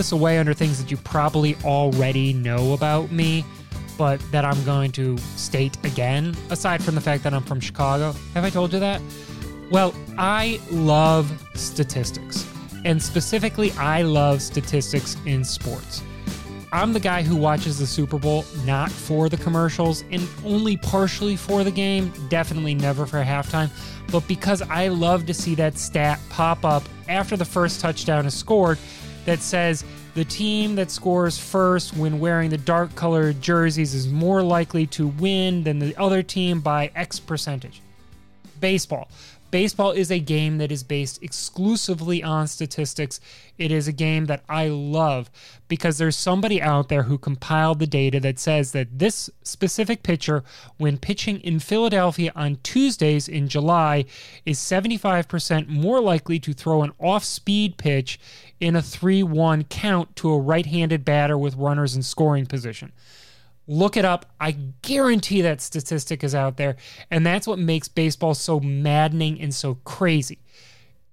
this away under things that you probably already know about me, but that I'm going to state again, aside from the fact that I'm from Chicago. Have I told you that? Well, I love statistics. And specifically, I love statistics in sports. I'm the guy who watches the Super Bowl not for the commercials and only partially for the game, definitely never for halftime, but because I love to see that stat pop up after the first touchdown is scored that says the team that scores first when wearing the dark colored jerseys is more likely to win than the other team by X percentage. Baseball. Baseball is a game that is based exclusively on statistics. It is a game that I love because there's somebody out there who compiled the data that says that this specific pitcher, when pitching in Philadelphia on Tuesdays in July, is 75% more likely to throw an off speed pitch in a 3 1 count to a right handed batter with runners in scoring position. Look it up. I guarantee that statistic is out there. And that's what makes baseball so maddening and so crazy.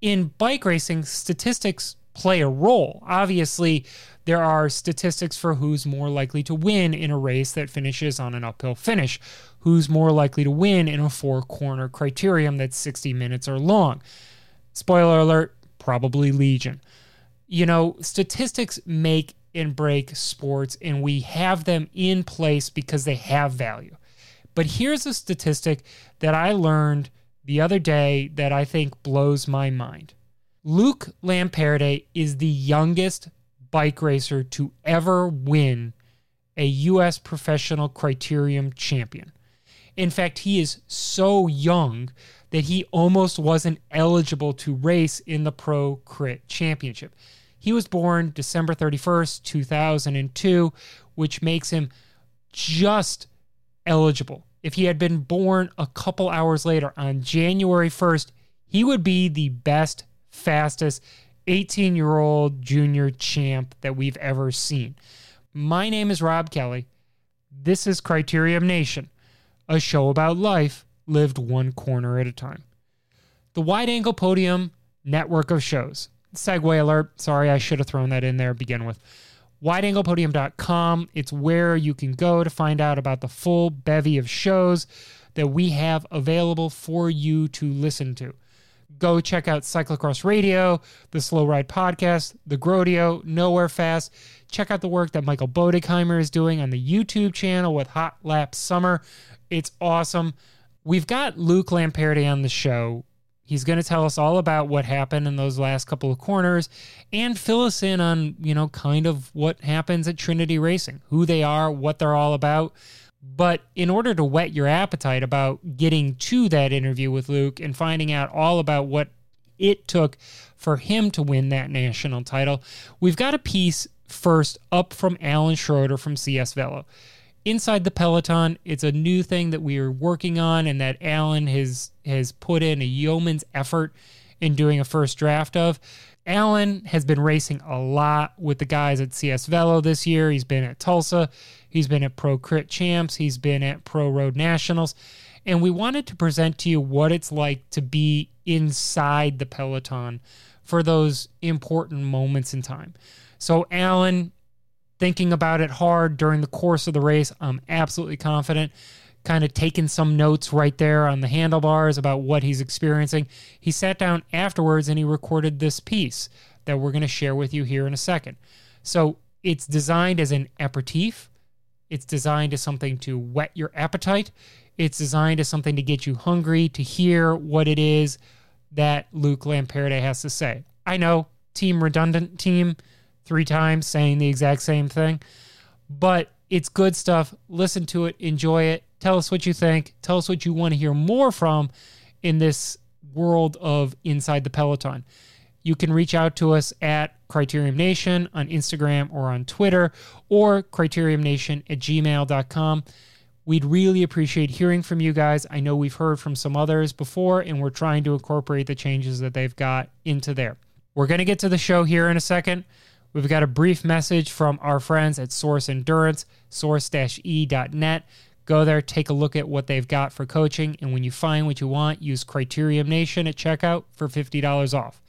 In bike racing, statistics play a role. Obviously, there are statistics for who's more likely to win in a race that finishes on an uphill finish, who's more likely to win in a four corner criterium that's 60 minutes or long. Spoiler alert, probably Legion. You know, statistics make and break sports, and we have them in place because they have value. But here's a statistic that I learned the other day that I think blows my mind. Luke Lamperti is the youngest bike racer to ever win a U.S. professional criterium champion. In fact, he is so young that he almost wasn't eligible to race in the Pro Crit Championship. He was born December 31st, 2002, which makes him just eligible. If he had been born a couple hours later on January 1st, he would be the best, fastest 18 year old junior champ that we've ever seen. My name is Rob Kelly. This is Criterium Nation, a show about life lived one corner at a time. The wide angle podium network of shows segue alert. Sorry, I should have thrown that in there to begin with. WideAnglePodium.com. It's where you can go to find out about the full bevy of shows that we have available for you to listen to. Go check out Cyclocross Radio, the Slow Ride Podcast, the Grodio, Nowhere Fast. Check out the work that Michael Boddigheimer is doing on the YouTube channel with Hot Lap Summer. It's awesome. We've got Luke Lamperti on the show He's going to tell us all about what happened in those last couple of corners and fill us in on, you know, kind of what happens at Trinity Racing, who they are, what they're all about. But in order to whet your appetite about getting to that interview with Luke and finding out all about what it took for him to win that national title, we've got a piece first up from Alan Schroeder from CS Velo inside the peloton it's a new thing that we are working on and that alan has has put in a yeoman's effort in doing a first draft of. Alan has been racing a lot with the guys at cs velo this year. He's been at tulsa. He's been at pro crit champs. He's been at pro road nationals. And we wanted to present to you what it's like to be inside the peloton for those important moments in time. So alan thinking about it hard during the course of the race. I'm absolutely confident. Kind of taking some notes right there on the handlebars about what he's experiencing. He sat down afterwards and he recorded this piece that we're going to share with you here in a second. So it's designed as an aperitif. It's designed as something to whet your appetite. It's designed as something to get you hungry to hear what it is that Luke Lamperti has to say. I know, team redundant team three times saying the exact same thing. But it's good stuff. Listen to it, enjoy it. Tell us what you think. Tell us what you want to hear more from in this world of Inside the Peloton. You can reach out to us at Criterium Nation on Instagram or on Twitter or criteriumnation at gmail.com. We'd really appreciate hearing from you guys. I know we've heard from some others before, and we're trying to incorporate the changes that they've got into there. We're going to get to the show here in a second. We've got a brief message from our friends at Source Endurance, source-e.net. Go there, take a look at what they've got for coaching, and when you find what you want, use Criterium Nation at checkout for $50 off.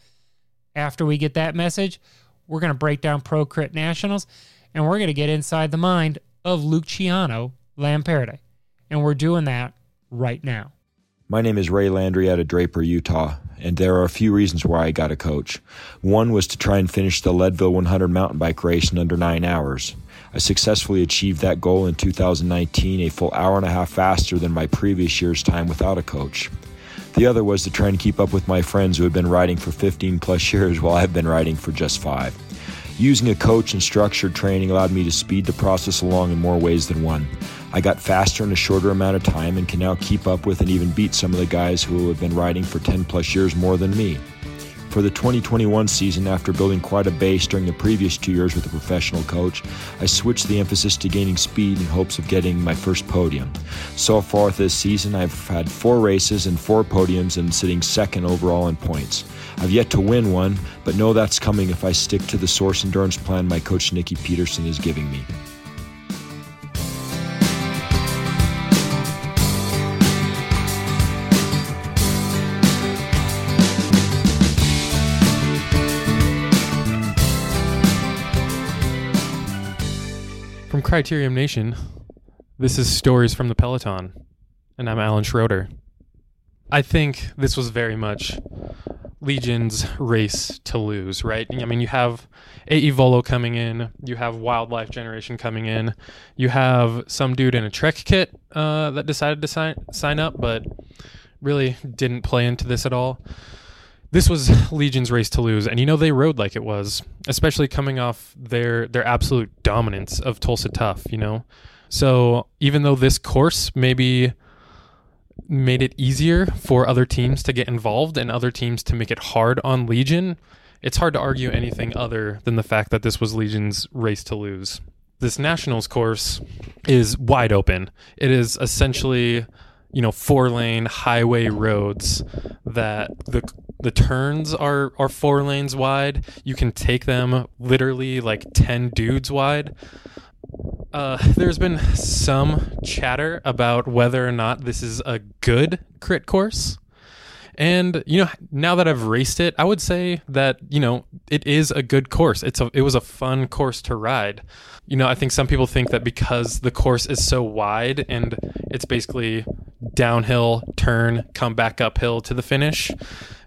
After we get that message, We're going to break down Pro Crit Nationals, and we're going to get inside the mind of Luciano Lamperti. And we're doing that right now. My name is Ray Landry out of Draper, Utah, and there are a few reasons why I got a coach. One was to try and finish the Leadville 100 mountain bike race in under nine hours. I successfully achieved that goal in 2019, a full hour and a half faster than my previous year's time without a coach. The other was to try and keep up with my friends who have been riding for 15 plus years while I've been riding for just five. Using a coach and structured training allowed me to speed the process along in more ways than one. I got faster in a shorter amount of time and can now keep up with and even beat some of the guys who have been riding for 10 plus years more than me. For the 2021 season, after building quite a base during the previous two years with a professional coach, I switched the emphasis to gaining speed in hopes of getting my first podium. So far this season, I've had four races and four podiums and sitting second overall in points. I've yet to win one, but know that's coming if I stick to the source endurance plan my coach Nikki Peterson is giving me. Criterium Nation, this is Stories from the Peloton, and I'm Alan Schroeder. I think this was very much Legion's race to lose, right? I mean, you have Aevolo coming in, you have Wildlife Generation coming in, you have some dude in a Trek kit uh, that decided to sign sign up, but really didn't play into this at all. This was Legion's race to lose, and you know they rode like it was, especially coming off their their absolute dominance of Tulsa Tough. You know, so even though this course maybe made it easier for other teams to get involved and other teams to make it hard on Legion, it's hard to argue anything other than the fact that this was Legion's race to lose. This Nationals course is wide open. It is essentially, you know, four lane highway roads that the the turns are are four lanes wide. You can take them literally like 10 dudes wide. Uh, there's been some chatter about whether or not this is a good crit course. And you know, now that I've raced it, I would say that you know it is a good course. It's a it was a fun course to ride. You know, I think some people think that because the course is so wide and it's basically downhill, turn, come back uphill to the finish,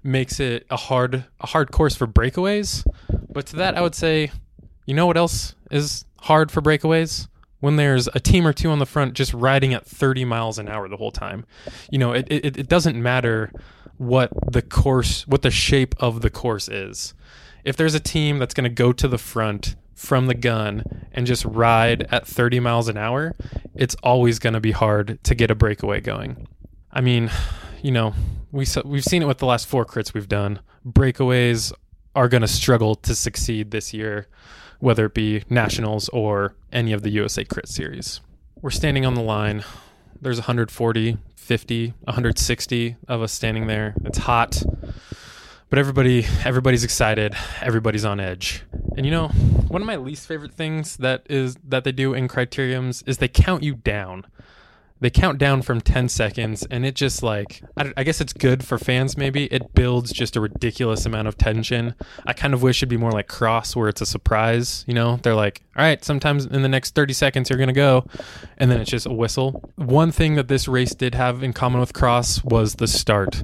makes it a hard a hard course for breakaways. But to that, I would say, you know what else is hard for breakaways? when there's a team or two on the front just riding at 30 miles an hour the whole time. You know, it, it, it doesn't matter what the course, what the shape of the course is. If there's a team that's going to go to the front from the gun and just ride at 30 miles an hour, it's always going to be hard to get a breakaway going. I mean, you know, we we've seen it with the last four crits we've done. Breakaways are going to struggle to succeed this year whether it be nationals or any of the USA Crit series. We're standing on the line. There's 140, 50, 160 of us standing there. It's hot. But everybody everybody's excited. Everybody's on edge. And you know, one of my least favorite things that is that they do in criteriums is they count you down they count down from 10 seconds and it just like I, I, guess it's good for fans maybe. It builds just a ridiculous amount of tension. I kind of wish it'd be more like cross where it's a surprise you know? They're like all right sometimes in the next 30 seconds you're gonna go and then it's just a whistle. One thing that this race did have in common with cross was the start.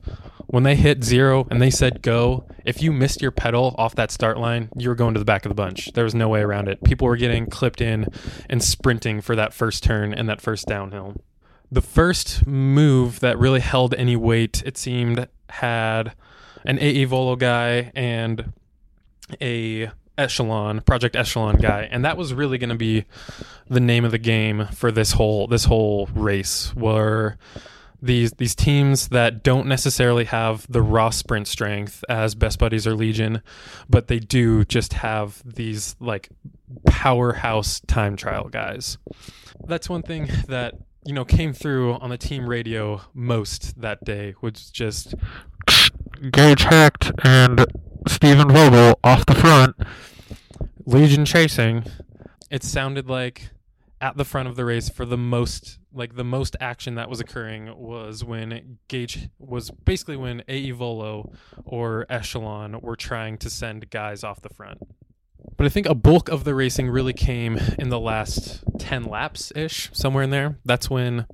When they hit zero and they said go, if you missed your pedal off that start line, you were going to the back of the bunch. There was no way around it. People were getting clipped in and sprinting for that first turn and that first downhill the first move that really held any weight, it seemed, had an Aevolo guy and a Echelon, Project Echelon guy, and that was really going to be the name of the game for this whole this whole race. Were these these teams that don't necessarily have the raw sprint strength as Best Buddies or Legion, but they do just have these like powerhouse time trial guys. That's one thing that you know, came through on the team radio most that day was just Gage Hecht and Stephen Vogel off the front, Legion chasing. It sounded like at the front of the race for the most like the most action that was occurring was when Gage was basically when Aevolo or Echelon were trying to send guys off the front. But I think a bulk of the racing really came in the last 10 laps ish, somewhere in there. That's when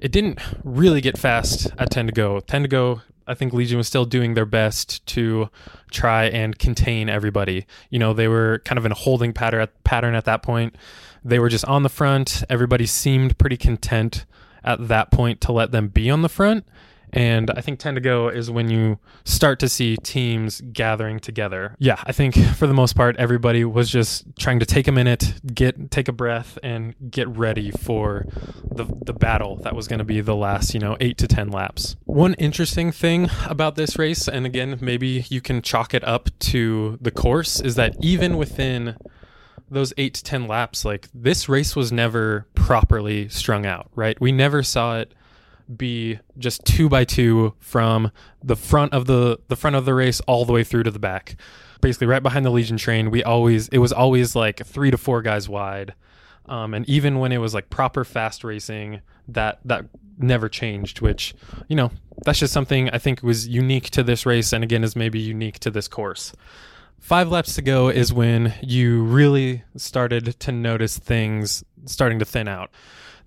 it didn't really get fast at 10 to go. 10 to go, I think Legion was still doing their best to try and contain everybody. You know, they were kind of in a holding pattern at, pattern at that point. They were just on the front. Everybody seemed pretty content at that point to let them be on the front. And I think 10 to go is when you start to see teams gathering together. Yeah, I think for the most part, everybody was just trying to take a minute, get take a breath, and get ready for the, the battle that was going to be the last, you know, eight to 10 laps. One interesting thing about this race, and again, maybe you can chalk it up to the course, is that even within those eight to 10 laps, like this race was never properly strung out, right? We never saw it be just two by two from the front of the the front of the race all the way through to the back. Basically, right behind the Legion train, we always it was always like three to four guys wide, um, and even when it was like proper fast racing, that that never changed. Which you know that's just something I think was unique to this race, and again is maybe unique to this course. Five laps to go is when you really started to notice things starting to thin out.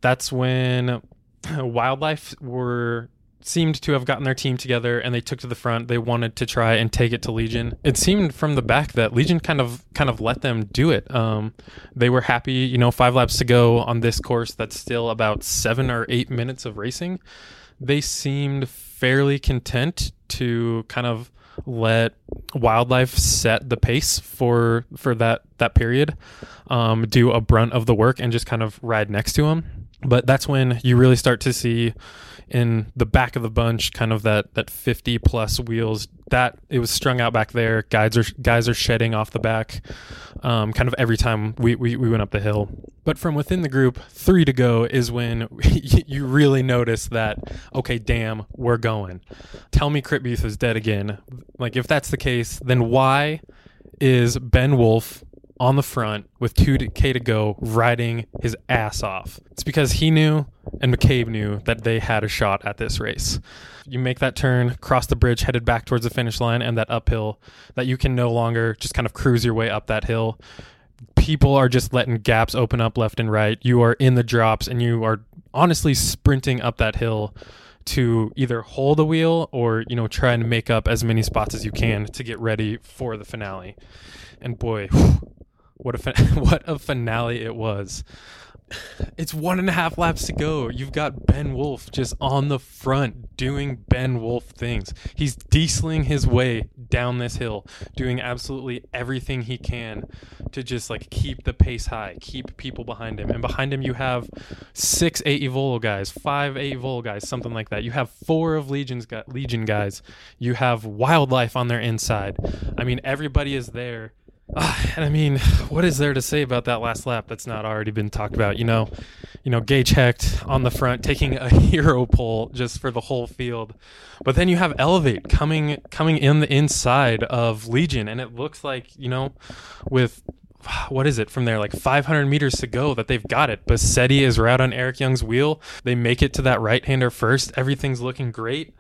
That's when wildlife were seemed to have gotten their team together and they took to the front. They wanted to try and take it to legion. It seemed from the back that legion kind of kind of let them do it. Um, they were happy you know five laps to go on this course that's still about seven or eight minutes of racing. They seemed fairly content to kind of let wildlife set the pace for for that that period um, do a brunt of the work and just kind of ride next to them but that's when you really start to see in the back of the bunch kind of that that 50 plus wheels that it was strung out back there. Guys are guys are shedding off the back um, kind of every time we, we, we went up the hill. But from within the group three to go is when you really notice that okay damn we're going. Tell me Crit Beef is dead again. Like if that's the case then why is Ben Wolf on the front with 2K to go, riding his ass off. It's because he knew and McCabe knew that they had a shot at this race. You make that turn, cross the bridge, headed back towards the finish line, and that uphill that you can no longer just kind of cruise your way up that hill. People are just letting gaps open up left and right. You are in the drops and you are honestly sprinting up that hill to either hold a wheel or you know try and make up as many spots as you can to get ready for the finale and boy what a fin- what a finale it was. It's one and a half laps to go. You've got Ben Wolf just on the front doing Ben Wolf things. He's dieseling his way down this hill, doing absolutely everything he can to just like keep the pace high, keep people behind him. And behind him, you have six eight Aevolo guys, five eight Aevolo guys, something like that. You have four of Legion's Legion guys. You have wildlife on their inside. I mean, everybody is there uh, and I mean, what is there to say about that last lap that's not already been talked about? You know, you know, Gage Hecht on the front taking a hero pull just for the whole field, but then you have Elevate coming coming in the inside of Legion, and it looks like you know, with what is it from there like 500 meters to go that they've got it. Bassetti is right on Eric Young's wheel. They make it to that right hander first. Everything's looking great.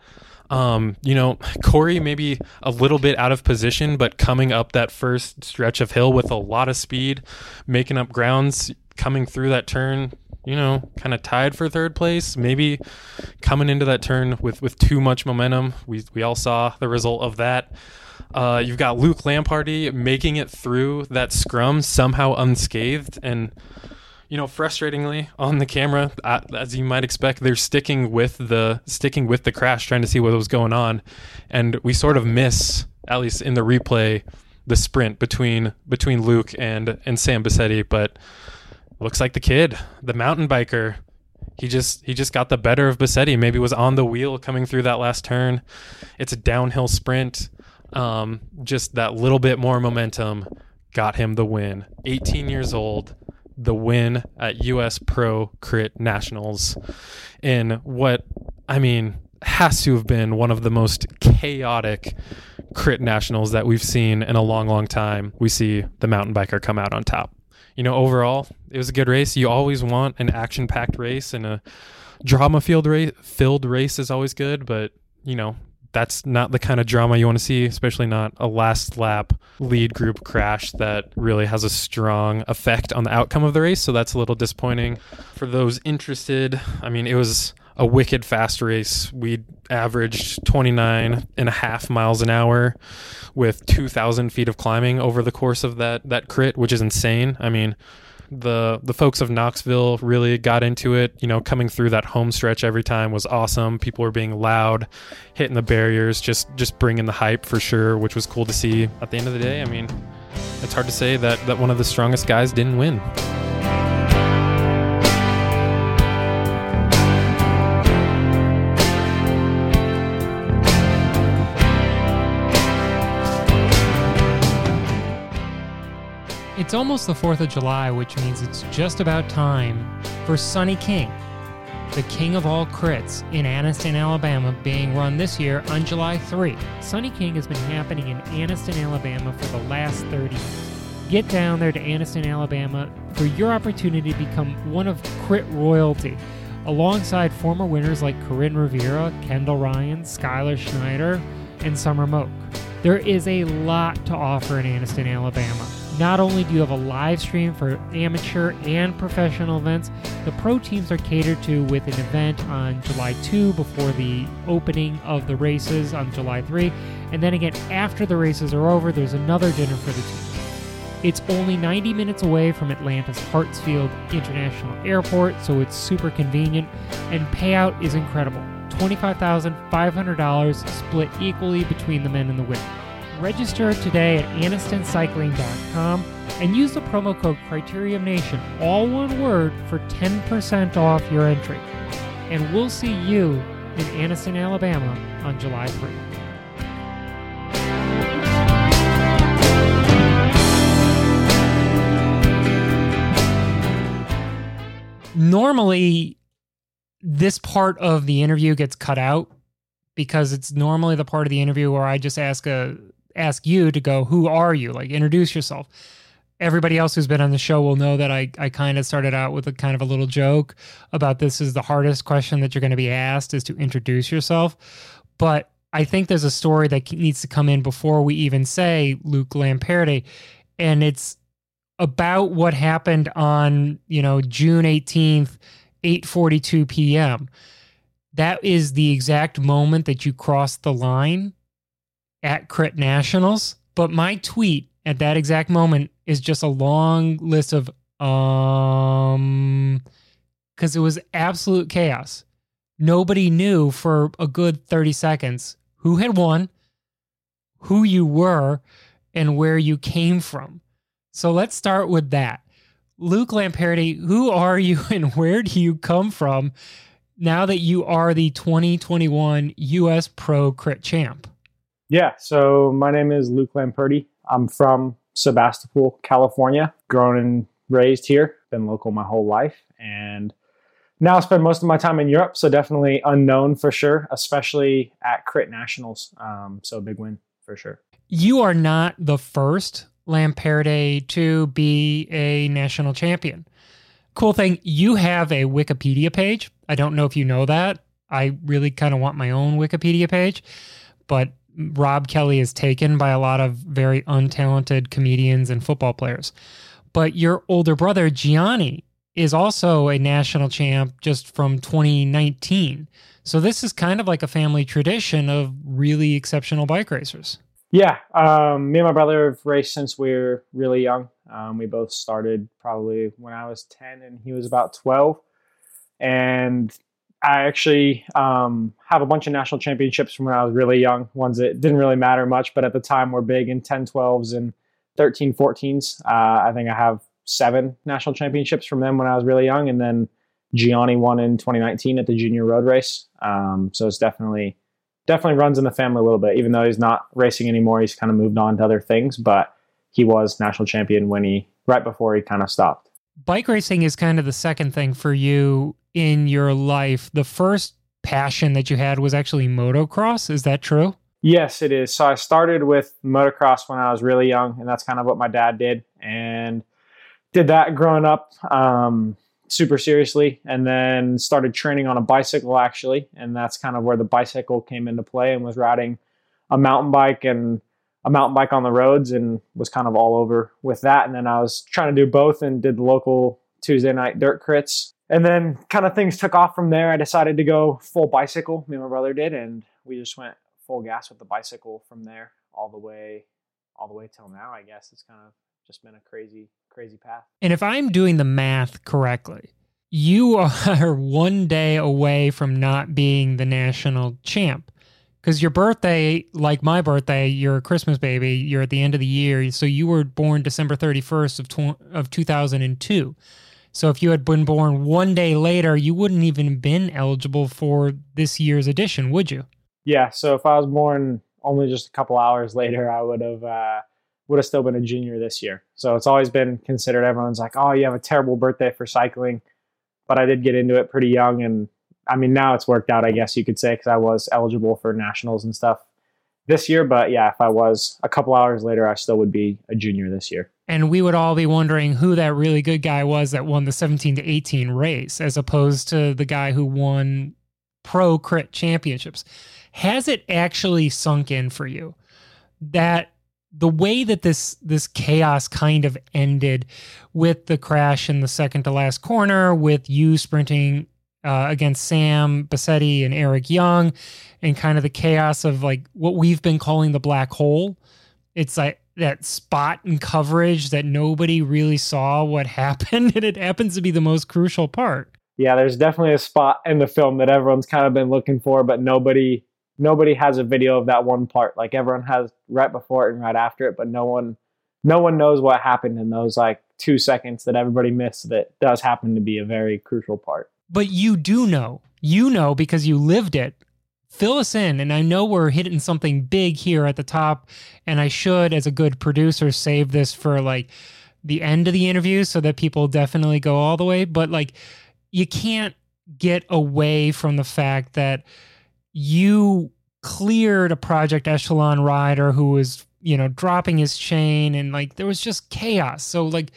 Um, you know, Cory maybe a little bit out of position, but coming up that first stretch of hill with a lot of speed, making up grounds, coming through that turn, you know, kind of tied for third place. Maybe coming into that turn with with too much momentum. We we all saw the result of that. Uh, you've got Luke Lamperti making it through that scrum somehow unscathed, and you know, frustratingly on the camera, as you might expect, they're sticking with the sticking with the crash, trying to see what was going on, and we sort of miss, at least in the replay, the sprint between between Luke and and Sam Bassetti. But looks like the kid, the mountain biker, he just he just got the better of Bassetti. Maybe was on the wheel coming through that last turn. It's a downhill sprint. Um, just that little bit more momentum got him the win. 18 years old the win at US Pro Crit Nationals in what I mean has to have been one of the most chaotic crit nationals that we've seen in a long long time. We see the mountain biker come out on top. You know, overall, it was a good race. You always want an action-packed race and a drama field race filled race is always good, but you know, that's not the kind of drama you want to see, especially not a last lap lead group crash that really has a strong effect on the outcome of the race. So that's a little disappointing for those interested. I mean, it was a wicked fast race. We averaged 29 and a half miles an hour with 2,000 feet of climbing over the course of that, that crit, which is insane. I mean, the the folks of Knoxville really got into it. You know, coming through that home stretch every time was awesome. People were being loud, hitting the barriers, just just bringing the hype for sure, which was cool to see. At the end of the day, I mean, it's hard to say that that one of the strongest guys didn't win. It's almost the 4th of July, which means it's just about time for Sunny King, the king of all crits in Anniston, Alabama, being run this year on July 3. Sunny King has been happening in Anniston, Alabama for the last 30 years. Get down there to Anniston, Alabama for your opportunity to become one of crit royalty, alongside former winners like Coryn Rivera, Kendall Ryan, Skylar Schneider, and Summer Moak. There is a lot to offer in Anniston, Alabama. Not only do you have a live stream for amateur and professional events, the pro teams are catered to with an event on July 2 before the opening of the races on July 3. And then again, after the races are over, there's another dinner for the teams. It's only 90 minutes away from Atlanta's Hartsfield International Airport, so it's super convenient, and payout is incredible $25,500 split equally between the men and the women. Register today at AnistonCycling.com and use the promo code Criterium Nation, all one word, for 10% off your entry. And we'll see you in Anniston, Alabama on July 3. Normally, this part of the interview gets cut out because it's normally the part of the interview where I just ask a ask you to go, who are you? Like introduce yourself. Everybody else who's been on the show will know that I, I kind of started out with a kind of a little joke about this is the hardest question that you're going to be asked is to introduce yourself. But I think there's a story that needs to come in before we even say Luke Lamperti. And it's about what happened on, you know, June 18th, 8:42 p.m. That is the exact moment that you crossed the line at Crit Nationals. But my tweet at that exact moment is just a long list of um because it was absolute chaos. Nobody knew for a good 30 seconds who had won, who you were, and where you came from. So let's start with that. Luke Lamperti, who are you and where do you come from now that you are the 2021 US Pro Crit Champ? Yeah, so my name is Luke Lamperti. I'm from Sebastopol, California, grown and raised here, been local my whole life, and now I spend most of my time in Europe, so definitely unknown for sure, especially at Crit Nationals. Um, so big win for sure. You are not the first Lamperti to be a national champion. Cool thing, you have a Wikipedia page. I don't know if you know that. I really kind of want my own Wikipedia page, but Rob Kelly is taken by a lot of very untalented comedians and football players. But your older brother, Gianni, is also a national champ just from 2019. So this is kind of like a family tradition of really exceptional bike racers. Yeah, um, me and my brother have raced since we were really young. Um, we both started probably when I was 10 and he was about 12. And I actually um, have a bunch of national championships from when I was really young, ones that didn't really matter much, but at the time were big in 10, 12s and 13, 14s. Uh, I think I have seven national championships from them when I was really young. And then Gianni won in 2019 at the junior road race. Um, so it's definitely, definitely runs in the family a little bit, even though he's not racing anymore. He's kind of moved on to other things, but he was national champion when he, right before he kind of stopped. Bike racing is kind of the second thing for you in your life, the first passion that you had was actually motocross. Is that true? Yes, it is. So I started with motocross when I was really young, and that's kind of what my dad did, and did that growing up. Um, super seriously and then started training on a bicycle actually. And that's kind of where the bicycle came into play and was riding a mountain bike and a mountain bike on the roads and was kind of all over with that. And then I was trying to do both and did local Tuesday night dirt crits. And then kind of things took off from there. I decided to go full bicycle. Me and my brother did, and we just went full gas with the bicycle from there all the way all the way till now, I guess. It's kind of just been a crazy, crazy path. And if I'm doing the math correctly, you are one day away from not being the national champ. Because your birthday, like my birthday, you're a Christmas baby. You're at the end of the year, so you were born December 31st of tw- of 2002. So if you had been born one day later, you wouldn't even have been eligible for this year's edition, would you? Yeah. So if I was born only just a couple hours later, I would have uh, would have still been a junior this year. So it's always been considered. Everyone's like, "Oh, you have a terrible birthday for cycling," but I did get into it pretty young, and I mean now it's worked out. I guess you could say because I was eligible for nationals and stuff this year. But yeah, if I was a couple hours later, I still would be a junior this year. And we would all be wondering who that really good guy was that won the 17 to 18 race, as opposed to the guy who won pro crit championships. Has it actually sunk in for you that the way that this this chaos kind of ended with the crash in the second to last corner, with you sprinting uh, against Sam Bassetti and Eric Young, and kind of the chaos of like what we've been calling the black hole. It's like that spot and coverage that nobody really saw what happened, and it happens to be the most crucial part. Yeah, there's definitely a spot in the film that everyone's kind of been looking for, but nobody nobody has a video of that one part. Like everyone has right before it and right after it, but no one no one knows what happened in those like two seconds that everybody missed that does happen to be a very crucial part. But you do know. You know because you lived it. Fill us in. And I know we're hitting something big here at the top. And I should, as a good producer, save this for like the end of the interview so that people definitely go all the way. But like, you can't get away from the fact that you cleared a Project Echelon rider who was, you know, dropping his chain and like there was just chaos. So, like,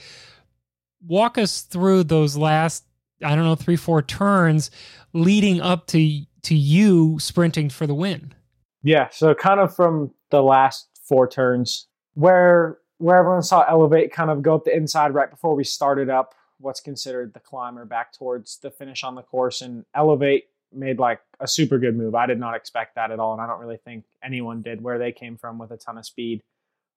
walk us through those last, I don't know, three, four turns leading up to to you sprinting for the win. Yeah. So, kind of from the last four turns where where everyone saw elevate kind of go up the inside right before we started up what's considered the climber back towards the finish on the course and elevate made like a super good move. I did not expect that at all, and I don't really think anyone did where they came from with a ton of speed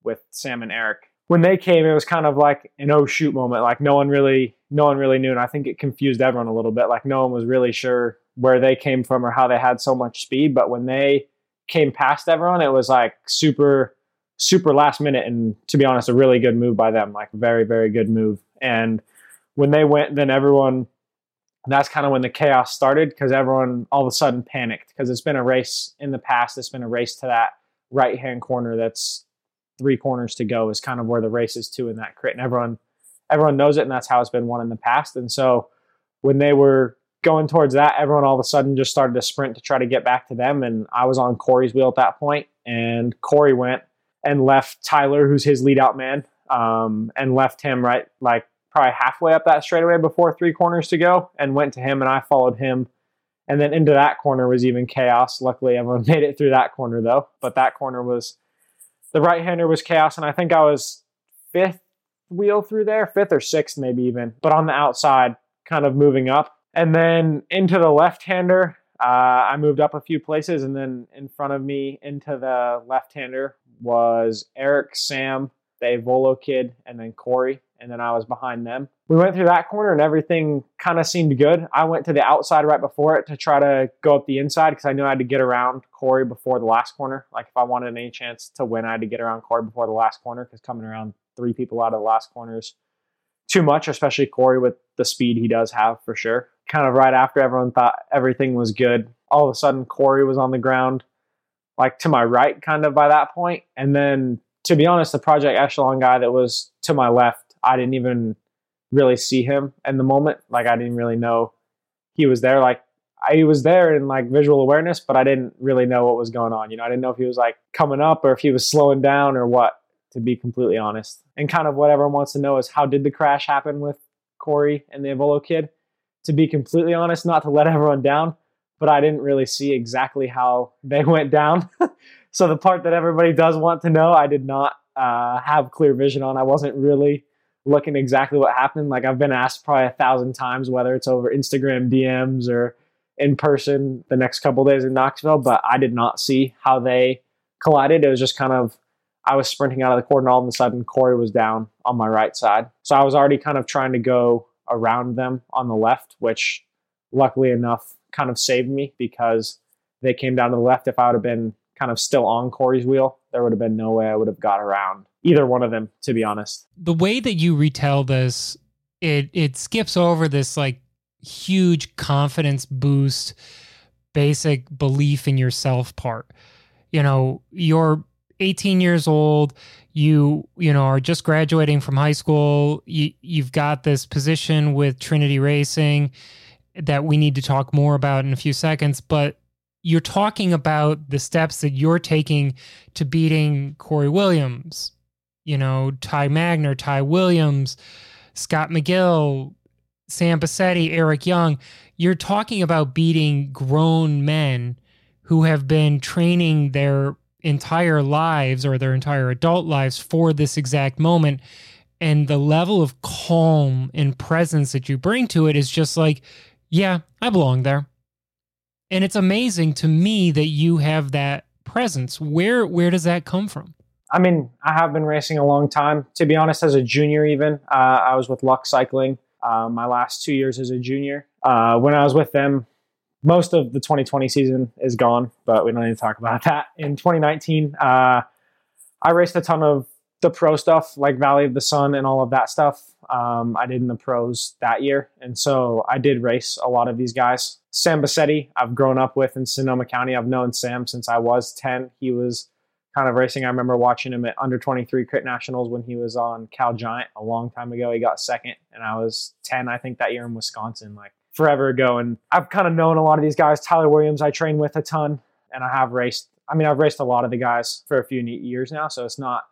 with Sam and Eric. When they came, it was kind of like an oh shoot moment. Like no one really, no one really knew, and I think it confused everyone a little bit. Like no one was really sure where they came from or how they had so much speed. But when they came past everyone, it was like super, super last minute, and to be honest, a really good move by them. Like very, very good move. And when they went, then everyone that's kind of when the chaos started because everyone all of a sudden panicked because it's been a race in the past. It's been a race to that right hand corner that's three corners to go is kind of where the race is to in that crit. And everyone everyone knows it and that's how it's been won in the past. And so when they were going towards that, everyone all of a sudden just started to sprint to try to get back to them. And I was on Cory's wheel at that point, and Cory went and left Tyler, who's his lead out man, um, and left him right like probably halfway up that straightaway before three corners to go and went to him and I followed him. And then into that corner was even chaos. Luckily, everyone made it through that corner though. But that corner was the right hander was chaos. And I think I was fifth wheel through there, fifth or sixth, maybe even, but on the outside, kind of moving up. And then into the left hander, uh, I moved up a few places. And then in front of me into the left hander was Eric, Sam, the Aevolo kid, and then Cory and then I was behind them. We went through that corner and everything kind of seemed good. I went to the outside right before it to try to go up the inside because I knew I had to get around Cory before the last corner. Like if I wanted any chance to win, I had to get around Cory before the last corner because coming around three people out of the last corner is too much, especially Cory with the speed he does have for sure. Kind of right after everyone thought everything was good, all of a sudden Cory was on the ground, like to my right, kind of by that point. And then to be honest, the Project Echelon guy that was to my left I didn't even really see him in the moment. Like I didn't really know he was there. Like I was there in like visual awareness, but I didn't really know what was going on. You know, I didn't know if he was like coming up or if he was slowing down or what, to be completely honest. And kind of what everyone wants to know is how did the crash happen with Cory and the Aevolo kid? To be completely honest, not to let everyone down, but I didn't really see exactly how they went down. so the part that everybody does want to know, I did not uh, have clear vision on. I wasn't really looking exactly what happened. Like I've been asked probably a thousand times, whether it's over Instagram DMs or in person the next couple days in Knoxville, but I did not see how they collided. It was just kind of I was sprinting out of the court, and all of a sudden Cory was down on my right side. So I was already kind of trying to go around them on the left, which luckily enough kind of saved me because they came down to the left. If I would have been kind of still on Cory's wheel, there would have been no way I would have got around either one of them, to be honest. The way that you retell this, it it skips over this like huge confidence boost, basic belief in yourself part. You know, you're 18 years old, you you know are just graduating from high school, you you've got this position with Trinity Racing that we need to talk more about in a few seconds, but you're talking about the steps that you're taking to beating Cory Williams, you know, Ty Magner, Ty Williams, Scott McGill, Sam Bassetti, Eric Young. You're talking about beating grown men who have been training their entire lives or their entire adult lives for this exact moment. And the level of calm and presence that you bring to it is just like, yeah, I belong there. And it's amazing to me that you have that presence. Where where does that come from? I mean, I have been racing a long time. To be honest, as a junior, even uh, I was with Lux Cycling uh, my last two years as a junior. Uh, when I was with them, most of the 2020 season is gone, but we don't need to talk about that. In 2019, uh, I raced a ton of the pro stuff, like Valley of the Sun and all of that stuff. Um, I did in the pros that year, and so I did race a lot of these guys. Sam Bassetti, I've grown up with in Sonoma County. I've known Sam since I was 10. He was kind of racing. I remember watching him at under 23 crit nationals when he was on Cal Giant a long time ago. He got second, and I was 10, I think, that year in Wisconsin, like forever ago. And I've kind of known a lot of these guys. Tyler Williams, I train with a ton, and I have raced. I mean, I've raced a lot of the guys for a few years now, so it's not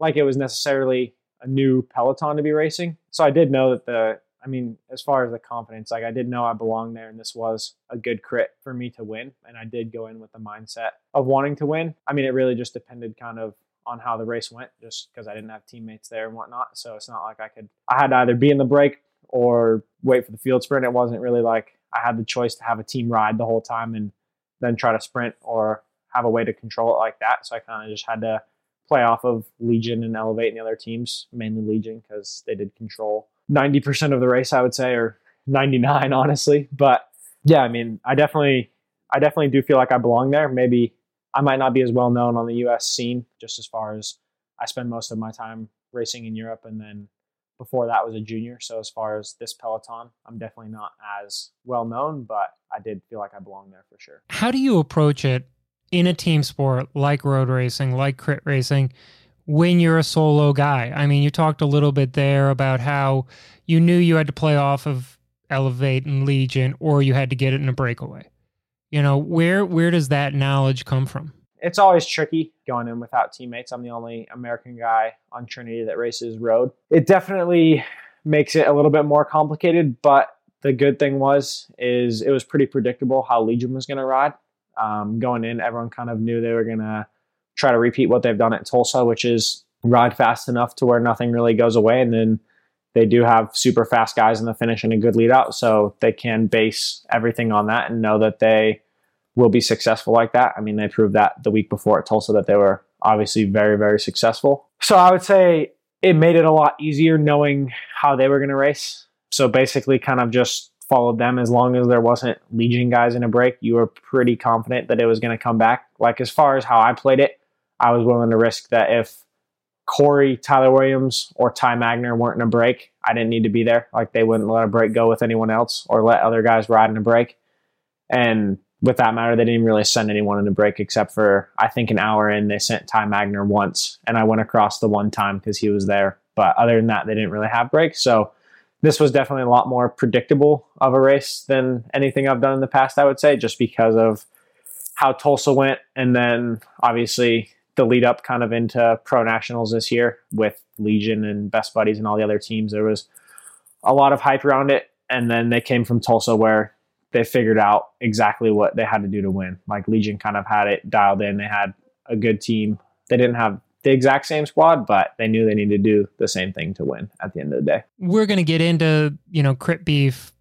like it was necessarily a new peloton to be racing. So I did know that the I mean, as far as the confidence, like I did know I belonged there and this was a good crit for me to win. And I did go in with the mindset of wanting to win. I mean, it really just depended kind of on how the race went, just because I didn't have teammates there and whatnot. So it's not like I could, I had to either be in the break or wait for the field sprint. It wasn't really like I had the choice to have a team ride the whole time and then try to sprint or have a way to control it like that. So I kind of just had to play off of Legion and Elevate and the other teams, mainly Legion, because they did control 90% of the race, I would say, or 99, honestly. But yeah, I mean, I definitely, I definitely do feel like I belong there. Maybe I might not be as well known on the US scene, just as far as I spend most of my time racing in Europe. And then before that was a junior. So as far as this Peloton, I'm definitely not as well known, but I did feel like I belong there for sure. How do you approach it in a team sport like road racing, like crit racing? when you're a solo guy. I mean, you talked a little bit there about how you knew you had to play off of Elevate and Legion or you had to get it in a breakaway. You know, where where does that knowledge come from? It's always tricky going in without teammates. I'm the only American guy on Trinity that races road. It definitely makes it a little bit more complicated, but the good thing was is it was pretty predictable how Legion was going to ride. Um, going in, everyone kind of knew they were going to try to repeat what they've done at Tulsa, which is ride fast enough to where nothing really goes away. And then they do have super fast guys in the finish and a good lead out. So they can base everything on that and know that they will be successful like that. I mean, they proved that the week before at Tulsa that they were obviously very, very successful. So I would say it made it a lot easier knowing how they were going to race. So basically, kind of just followed them as long as there wasn't Legion guys in a break. You were pretty confident that it was going to come back. Like as far as how I played it, I was willing to risk that if Cory, Tyler Williams, or Ty Magner weren't in a break, I didn't need to be there. Like they wouldn't let a break go with anyone else or let other guys ride in a break. And with that matter, they didn't really send anyone in a break except for I think an hour in they sent Ty Magner once, and I went across the one time because he was there. But other than that, they didn't really have breaks. So this was definitely a lot more predictable of a race than anything I've done in the past. I would say just because of how Tulsa went, and then obviously the lead up kind of into pro nationals this year with Legion and Best Buddies and all the other teams. There was a lot of hype around it. and then they came from Tulsa where they figured out exactly what they had to do to win. Like Legion kind of had it dialed in. They had a good team. They didn't have the exact same squad, but they knew they needed to do the same thing to win at the end of the day. We're going to get into, you know, crit beef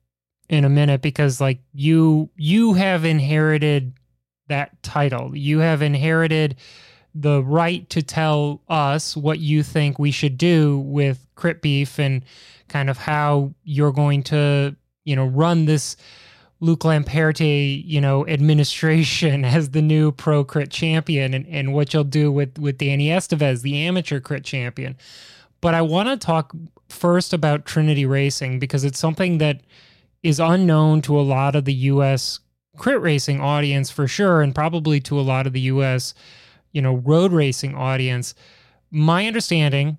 in a minute because like you you have inherited that title. You have inherited the right to tell us what you think we should do with crit beef and kind of how you're going to, you know, run this Luke Lamperti, you know, administration as the new pro crit champion and, and what you'll do with, with Danny Estevez, the amateur crit champion. But I want to talk first about Trinity Racing because it's something that is unknown to a lot of the US crit racing audience for sure, and probably to a lot of the US, you know, road racing audience. My understanding,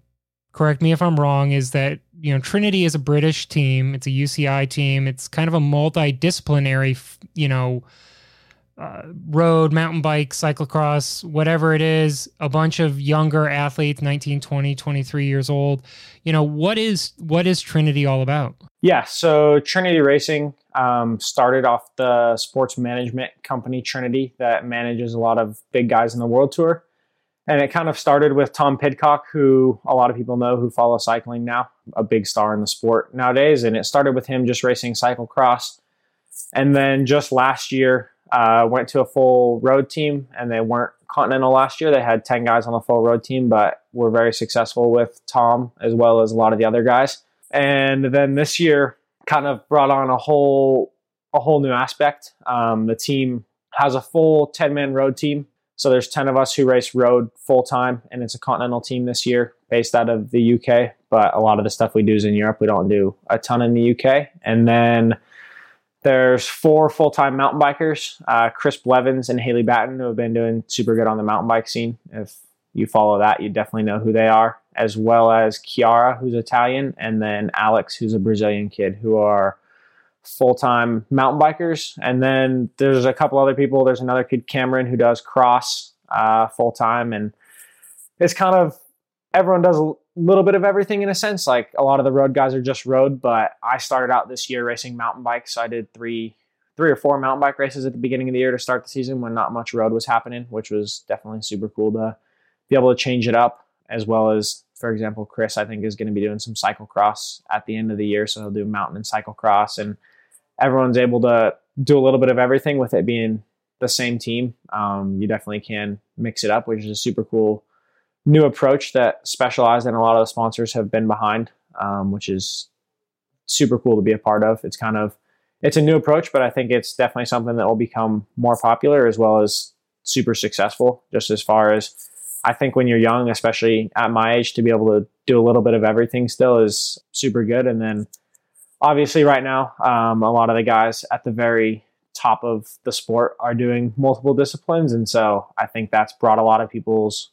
correct me if I'm wrong, is that you know Trinity is a British team. It's a UCI team. It's kind of a multidisciplinary, you know, uh, road, mountain bike, cyclocross, whatever it is. A bunch of younger athletes, 19, 20, 23 years old. You know, what is what is Trinity all about? Yeah, so Trinity Racing um, started off the sports management company Trinity that manages a lot of big guys in the world tour. And it kind of started with Tom Pidcock, who a lot of people know who follow cycling now, a big star in the sport nowadays. And it started with him just racing cyclocross. And then just last year, uh, went to a full road team, and they weren't continental last year. They had 10 guys on the full road team, but were very successful with Tom as well as a lot of the other guys. And then this year kind of brought on a whole a whole new aspect. Um, the team has a full 10 man road team so there's 10 of us who race road full time, and it's a continental team this year based out of the UK. But a lot of the stuff we do is in Europe. We don't do a ton in the UK. And then there's four full time mountain bikers uh, Chris Blevins and Haley Batten, who have been doing super good on the mountain bike scene. If you follow that, you definitely know who they are, as well as Chiara, who's Italian, and then Alex, who's a Brazilian kid, who are full time mountain bikers. And then there's a couple other people. There's another kid, Cameron, who does cross uh, full time. And it's kind of everyone does a little bit of everything in a sense. Like a lot of the road guys are just road, but I started out this year racing mountain bikes. So I did three three or four mountain bike races at the beginning of the year to start the season when not much road was happening, which was definitely super cool to be able to change it up as well as for example, Chris, I think, is going to be doing some cyclocross at the end of the year. So he'll do mountain and cyclocross. And everyone's able to do a little bit of everything with it being the same team. Um, you definitely can mix it up, which is a super cool new approach that Specialized and a lot of the sponsors have been behind, um, which is super cool to be a part of. It's kind of it's a new approach, but I think it's definitely something that will become more popular as well as super successful. Just as far as I think when you're young, especially at my age, to be able to do a little bit of everything still is super good. And then obviously right now um, a lot of the guys at the very top of the sport are doing multiple disciplines. And so i think that's brought a lot of people's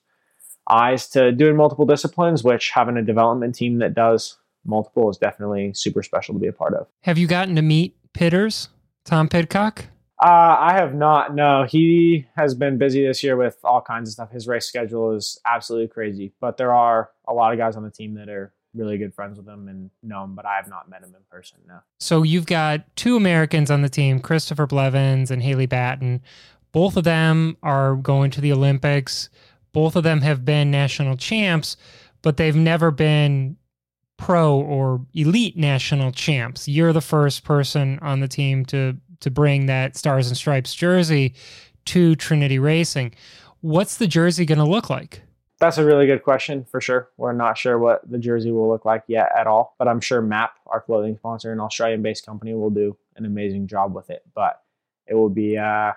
eyes to doing multiple disciplines which having a development team that does multiple is definitely super special to be a part of. Have you gotten to meet pitters tom pidcock uh, I have not. No, he has been busy this year with all kinds of stuff. His race schedule is absolutely crazy. But there are a lot of guys on the team that are really good friends with him and know him, but I have not met him in person. No. So you've got two Americans on the team, Christopher Blevins and Haley Batten. Both of them are going to the Olympics. Both of them have been national champs, but they've never been pro or elite national champs. You're the first person on the team to to bring that Stars and Stripes jersey to Trinity Racing. What's the jersey going to look like? That's a really good question for sure. We're not sure what the jersey will look like yet at all, but I'm sure MAAP, our clothing sponsor, an Australian based company, will do an amazing job with it. But it will be, uh,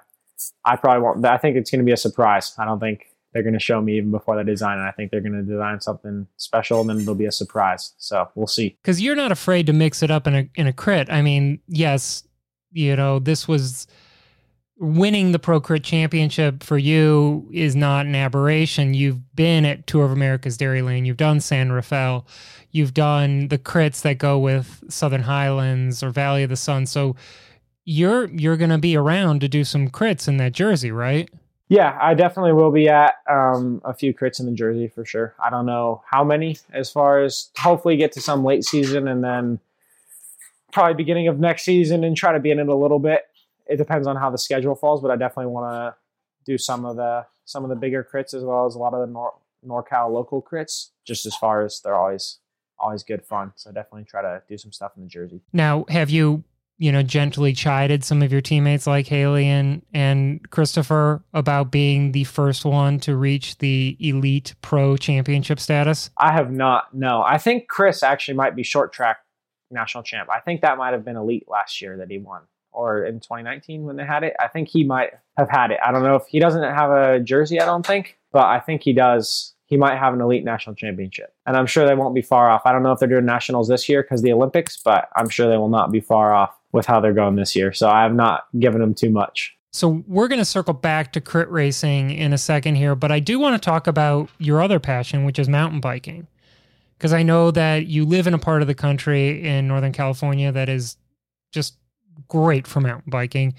I probably won't, I think it's going to be a surprise. I don't think they're going to show me even before the design. And I think they're going to design something special and then it'll be a surprise. So we'll see. Because you're not afraid to mix it up in a, in a crit. I mean, yes, you know, this was winning the Pro Crit Championship for you is not an aberration. You've been at Tour of America's Dairyland. You've done San Rafael. You've done the crits that go with Southern Highlands or Valley of the Sun. So you're you're going to be around to do some crits in that jersey, right? Yeah, I definitely will be at um, a few crits in the jersey for sure. I don't know how many, as far as hopefully get to some late season and then probably beginning of next season and try to be in it a little bit. It depends on how the schedule falls, but I definitely want to do some of the some of the bigger crits as well as a lot of the Nor- NorCal local crits. Just as far as they're always always good fun. So definitely try to do some stuff in the jersey. Now, have you you know gently chided some of your teammates like Haley and and Christopher about being the first one to reach the elite pro championship status? I have not. No, I think Chris actually might be short track national champ. I think that might have been elite last year that he won, or in 2019 when they had it. I think he might have had it. I don't know if he doesn't have a jersey. I don't think, but I think he does. He might have an elite national championship, and I'm sure they won't be far off. I don't know if they're doing nationals this year because the Olympics, but I'm sure they will not be far off with how they're going this year. So I have not given them too much. So we're going to circle back to crit racing in a second here, but I do want to talk about your other passion, which is mountain biking because I know that you live in a part of the country in Northern California that is just great for mountain biking.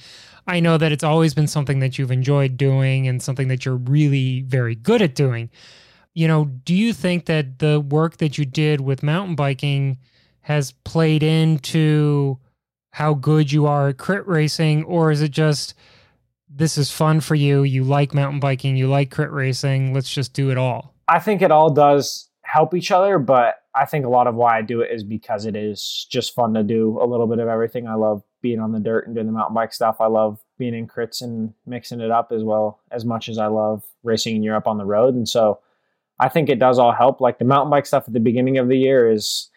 I know that it's always been something that you've enjoyed doing and something that you're really very good at doing. You know, do you think that the work that you did with mountain biking has played into how good you are at crit racing, or is it just this is fun for you? You like mountain biking, you like crit racing, let's just do it all? I think it all does help each other, but I think a lot of why I do it is because it is just fun to do a little bit of everything. I love being on the dirt and doing the mountain bike stuff. I love being in crits and mixing it up as well as much as I love racing in Europe on the road. And so I think it does all help. Like the mountain bike stuff at the beginning of the year is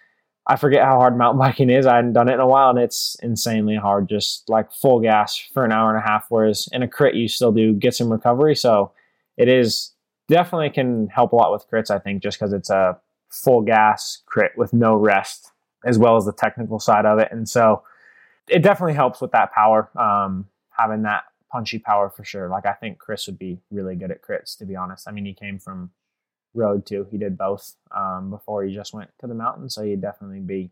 I forget how hard mountain biking is. I hadn't done it in a while and it's insanely hard, just like full gas for an hour and a half. Whereas in a crit you still do get some recovery. So it is definitely can help a lot with crits, I think, just because it's a full gas crit with no rest, as well as the technical side of it. And so it definitely helps with that power, um, having that punchy power for sure. Like I think Chris would be really good at crits, to be honest. I mean, he came from road too. He did both um, before he just went to the mountain, so he'd definitely be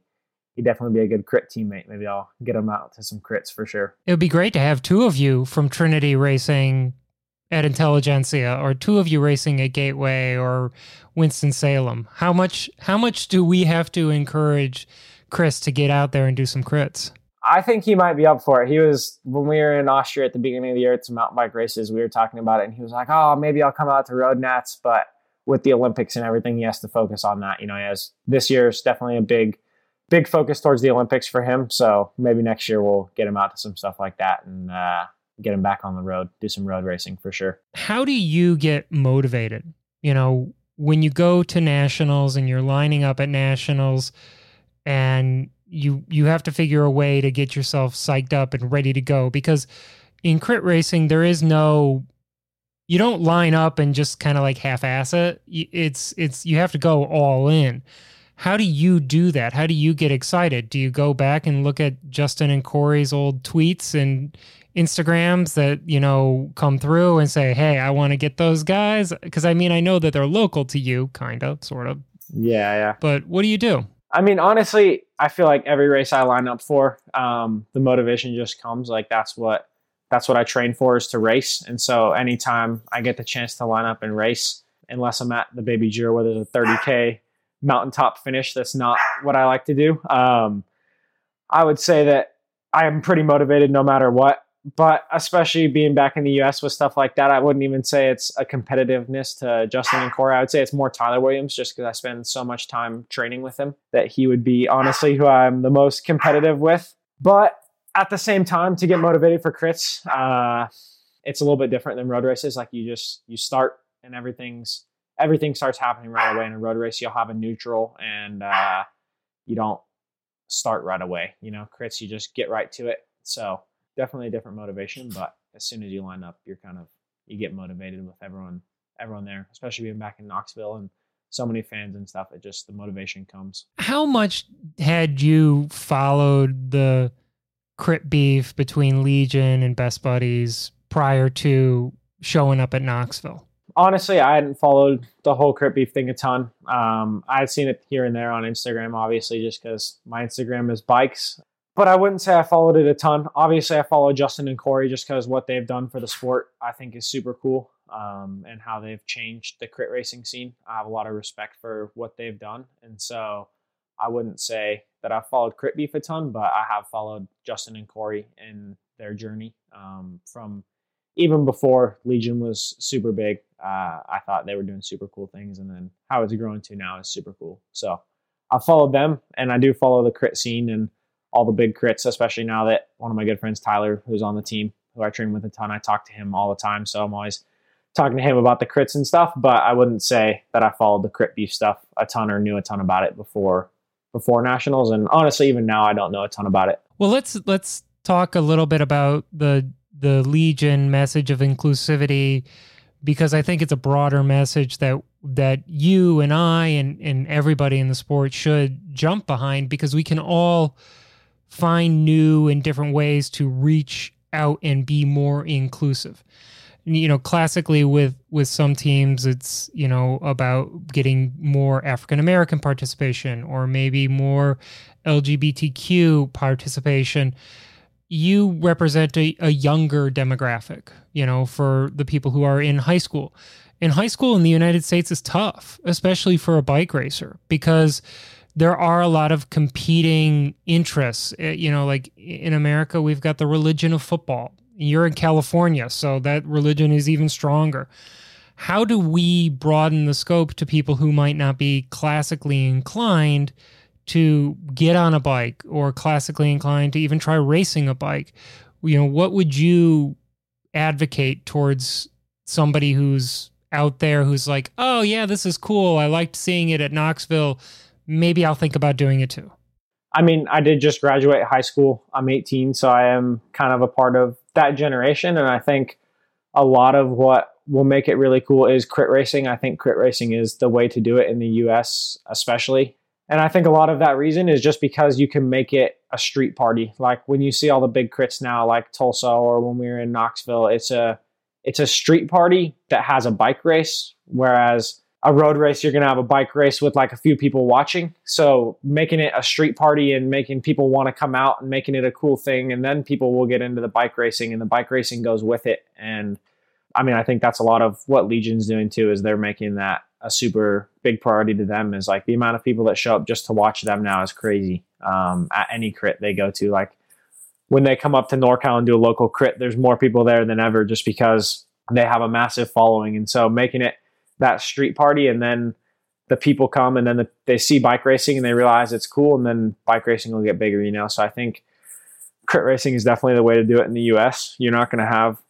he'd definitely be a good crit teammate. Maybe I'll get him out to some crits for sure. It would be great to have two of you from Trinity Racing at Intelligentsia or two of you racing at Gateway or Winston Salem. How much how much do we have to encourage Chris to get out there and do some crits? I think he might be up for it. He was when we were in Austria at the beginning of the year at some mountain bike races. We were talking about it, and he was like, "Oh, maybe I'll come out to road nats." But with the Olympics and everything, he has to focus on that. You know, as this year is definitely a big, big focus towards the Olympics for him. So maybe next year we'll get him out to some stuff like that and uh, get him back on the road, do some road racing for sure. How do you get motivated? You know, when you go to nationals and you're lining up at nationals and you you have to figure a way to get yourself psyched up and ready to go because in crit racing there is no you don't line up and just kind of like half-ass it it's it's you have to go all in how do you do that how do you get excited do you go back and look at justin and cory's old tweets and Instagrams that, you know, come through and say, hey, I want to get those guys? Because I mean, I know that they're local to you, kind of, sort of. Yeah, yeah. But what do you do? I mean, honestly, I feel like every race I line up for, um, the motivation just comes. Like that's what that's what I train for is to race. And so anytime I get the chance to line up and race, unless I'm at the Baby Giro where there's a 30k mountaintop finish, that's not what I like to do. Um, I would say that I am pretty motivated no matter what but especially being back in the US with stuff like that, I wouldn't even say it's a competitiveness to Justin and Cory. I would say it's more Tyler Williams just because I spend so much time training with him that he would be honestly who I'm the most competitive with. But at the same time, to get motivated for crits, uh, it's a little bit different than road races. Like you just you start and everything's everything starts happening right away. In a road race, you'll have a neutral and uh, you don't start right away. You know, crits you just get right to it. So definitely a different motivation. But as soon as you line up, you're kind of you get motivated with everyone everyone there, especially being back in Knoxville and so many fans and stuff. It just the motivation comes. How much had you followed the crit beef between Legion and Best Buddies prior to showing up at Knoxville? Honestly, I hadn't followed the whole crit beef thing a ton. Um, I had seen it here and there on Instagram, obviously, just because my Instagram is bikes but I wouldn't say I followed it a ton. Obviously, I follow Justin and Cory just because what they've done for the sport I think is super cool um, and how they've changed the crit racing scene. I have a lot of respect for what they've done. And so I wouldn't say that I've followed Crit Beef a ton, but I have followed Justin and Cory in their journey um, from even before Legion was super big. Uh, I thought they were doing super cool things, and then how it's grown to now is super cool. So I followed them, and I do follow the crit scene and all the big crits, especially now that one of my good friends, Tyler, who's on the team, who I train with a ton, I talk to him all the time. So I'm always talking to him about the crits and stuff, but I wouldn't say that I followed the crit beef stuff a ton or knew a ton about it before before nationals. And honestly, even now, I don't know a ton about it. Well, let's let's talk a little bit about the the Legion message of inclusivity because I think it's a broader message that that you and I and and everybody in the sport should jump behind because we can all find new and different ways to reach out and be more inclusive. You know classically with with some teams it's you know about getting more african american participation or maybe more lgbtq participation you represent a, a younger demographic you know for the people who are in high school. In high school in the united states is tough especially for a bike racer because there are a lot of competing interests. Eh, you know like in america we've got the religion of football. You're in California, so that religion is even stronger. How do we broaden the scope to people who might not be classically inclined to get on a bike or classically inclined to even try racing a bike? You know, what would you advocate towards somebody who's out there who's like, oh, yeah, this is cool. I liked seeing it at Knoxville. Maybe I'll think about doing it too. I mean, I did just graduate high school. I'm 18, so I am kind of a part of that generation. And I think a lot of what will make it really cool is crit racing. I think crit racing is the way to do it in the US, especially. And I think a lot of that reason is just because you can make it a street party. Like when you see all the big crits now, like Tulsa or when we were in Knoxville, it's a it's a street party that has a bike race. Whereas a road race, you're going to have a bike race with like a few people watching. So making it a street party and making people want to come out and making it a cool thing. And then people will get into the bike racing and the bike racing goes with it. And I mean, I think that's a lot of what Legion's doing too, is they're making that a super big priority to them is like the amount of people that show up just to watch them now is crazy. Um, at any crit they go to, like when they come up to NorCal and do a local crit, there's more people there than ever just because they have a massive following. And so making it that street party and then the people come and then the, they see bike racing and they realize it's cool and then bike racing will get bigger you know so i think crit racing is definitely the way to do it in the us you're not going to have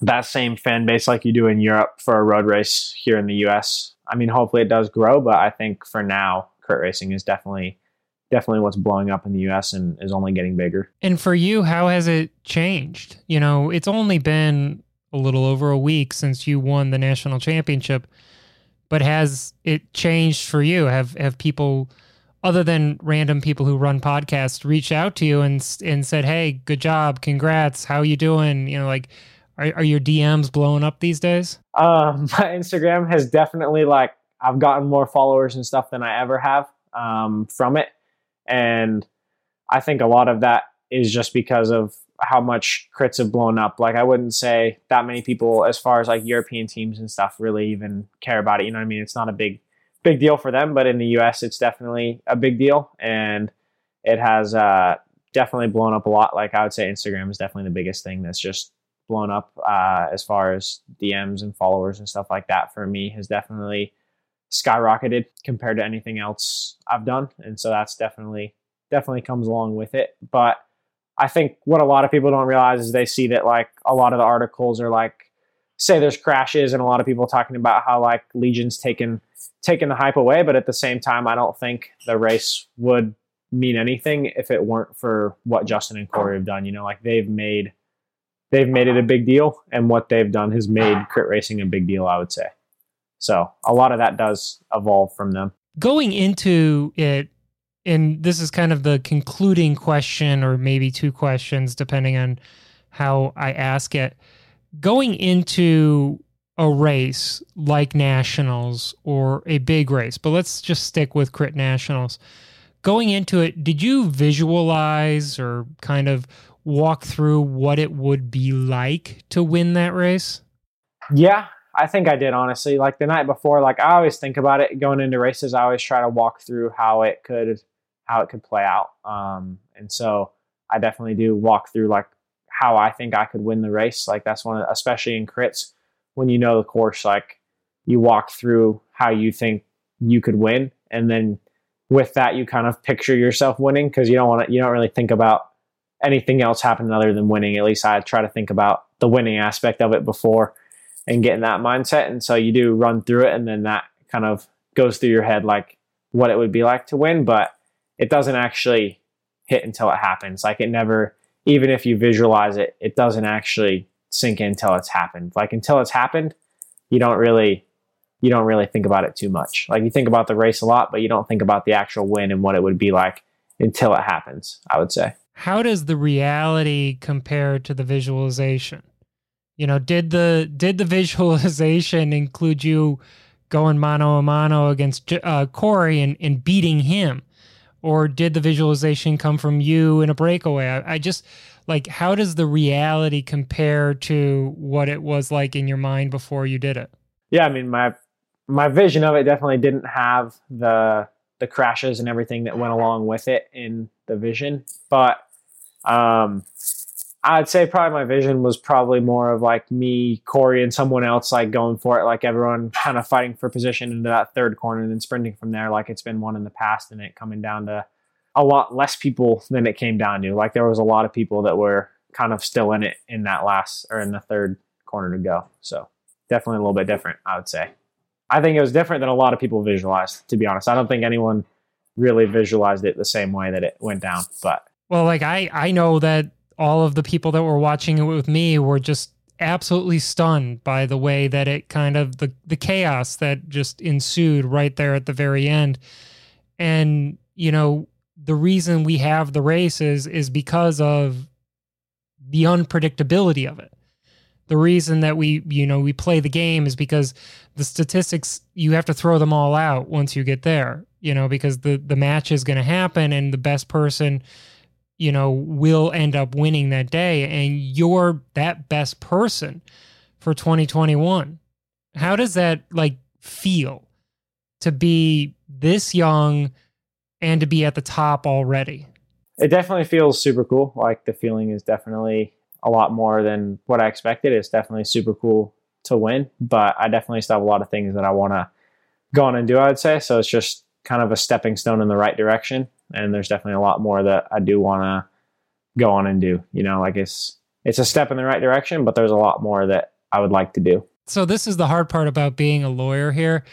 that same fan base like you do in europe for a road race here in the us i mean hopefully it does grow but i think for now crit racing is definitely definitely what's blowing up in the US and is only getting bigger. And for you, how has it changed? You know, it's only been a little over a week since you won the national championship. But has it changed for you? Have have people other than random people who run podcasts reached out to you and and said, "Hey, good job, congrats, how you doing?" You know, like are, are your DMs blowing up these days? Um, my Instagram has definitely like I've gotten more followers and stuff than I ever have um, from it, and I think a lot of that is just because of how much crits have blown up. Like I wouldn't say that many people, as far as like European teams and stuff, really even care about it. You know what I mean? It's not a big big deal for them, but in the U.S., it's definitely a big deal, and it has uh, definitely blown up a lot. Like I would say, Instagram is definitely the biggest thing that's just blown up uh, as far as DMs and followers and stuff like that. For me, has definitely skyrocketed compared to anything else I've done, and so that's definitely definitely comes along with it, but I think what a lot of people don't realize is they see that like a lot of the articles are like say there's crashes and a lot of people talking about how like Legion's taken taken the hype away, but at the same time I don't think the race would mean anything if it weren't for what Justin and Cory have done. You know, like they've made they've made it a big deal and what they've done has made crit racing a big deal, I would say. So a lot of that does evolve from them. Going into it and this is kind of the concluding question, or maybe two questions, depending on how I ask it. Going into a race like nationals or a big race, but let's just stick with crit nationals. Going into it, did you visualize or kind of walk through what it would be like to win that race? Yeah, I think I did honestly. Like the night before, like I always think about it going into races. I always try to walk through how it could how it could play out. Um, and so I definitely do walk through like how I think I could win the race. Like that's one, of, especially in crits, when you know the course, like you walk through how you think you could win, and then with that you kind of picture yourself winning because you don't want to, you don't really think about anything else happening other than winning. At least I try to think about the winning aspect of it before and get in that mindset. And so you do run through it, and then that kind of goes through your head like what it would be like to win, but it doesn't actually hit until it happens. Like it never, even if you visualize it, it doesn't actually sink in until it's happened. Like until it's happened, you don't really you don't really think about it too much. Like you think about the race a lot, but you don't think about the actual win and what it would be like until it happens, I would say. How does the reality compare to the visualization? You know, did the did the visualization include you going mano a mano against uh, Cory and, and beating him? Or did the visualization come from you in a breakaway? I, I just like how does the reality compare to what it was like in your mind before you did it? Yeah, I mean my my vision of it definitely didn't have the the crashes and everything that went along with it in the vision, but um, I'd say probably my vision was probably more of like me, Cory, and someone else like going for it, like everyone kind of fighting for position into that third corner and then sprinting from there, like it's been one in the past, and it coming down to a lot less people than it came down to. Like there was a lot of people that were kind of still in it in that last or in the third corner to go. So definitely a little bit different, I would say. I think it was different than a lot of people visualized, to be honest. I don't think anyone really visualized it the same way that it went down. But well, like I I know that all of the people that were watching it with me were just absolutely stunned by the way that it kind of the the chaos that just ensued right there at the very end. And you know, the reason we have the races is because of the unpredictability of it. The reason that we, you know, we play the game is because the statistics you have to throw them all out once you get there, you know, because the the match is going to happen and the best person you know, will end up winning that day. And you're that best person for 2021. How does that like feel to be this young and to be at the top already? It definitely feels super cool. Like the feeling is definitely a lot more than what I expected. It's definitely super cool to win, but I definitely still have a lot of things that I want to go on and do, I would say. So it's just kind of a stepping stone in the right direction and there's definitely a lot more that I do want to go on and do. You know, like it's it's a step in the right direction, but there's a lot more that I would like to do. So this is the hard part about being a lawyer here.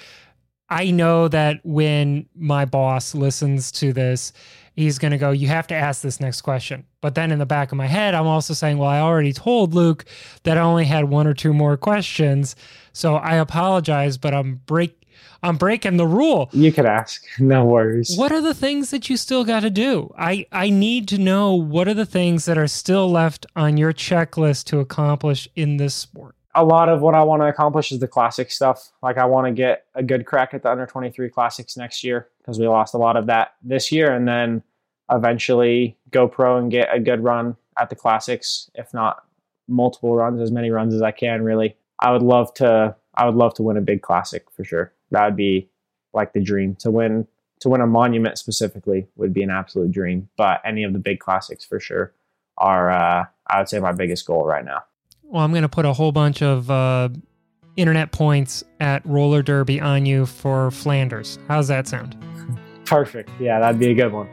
I know that when my boss listens to this, he's going to go, You have to ask this next question. But then in the back of my head, I'm also saying, Well, I already told Luke that I only had one or two more questions. So I apologize, but I'm break I'm breaking the rule. You could ask. No worries. What are the things that you still got to do? I, I need to know what are the things that are still left on your checklist to accomplish in this sport? A lot of what I want to accomplish is the classic stuff. Like I want to get a good crack at the under 23 classics next year because we lost a lot of that this year and then eventually go pro and get a good run at the classics, if not multiple runs, as many runs as I can really. I would love to I would love to win a big classic for sure that would be like the dream to win to win a monument specifically would be an absolute dream. But any of the big classics for sure are uh, I would say my biggest goal right now. Well, I'm going to put a whole bunch of uh, internet points at roller derby on you for Flanders. How's that sound? Perfect. Yeah, that'd be a good one.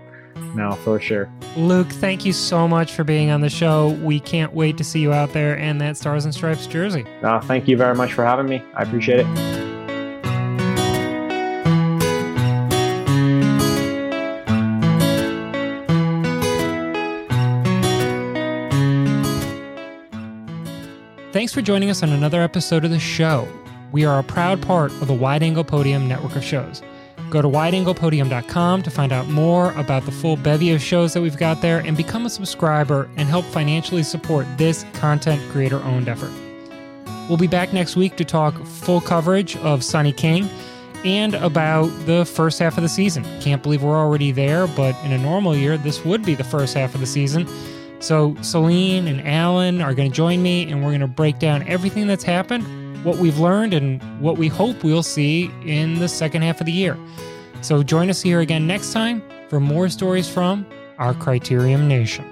No, for sure. Luke, thank you so much for being on the show. We can't wait to see you out there in that Stars and Stripes jersey. No, thank you very much for having me. I appreciate it. Thanks for joining us on another episode of the show. We are a proud part of the Wide Angle Podium network of shows. Go to wideanglepodium.com to find out more about the full bevy of shows that we've got there and become a subscriber and help financially support this content creator owned effort. We'll be back next week to talk full coverage of Sunny King and about the first half of the season. Can't believe we're already there, but in a normal year, this would be the first half of the season. So Celine and Alan are going to join me, and we're going to break down everything that's happened what we've learned and what we hope we'll see in the second half of the year. So join us here again next time for more stories from our Criterium Nation.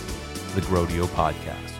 the Grodio Podcast.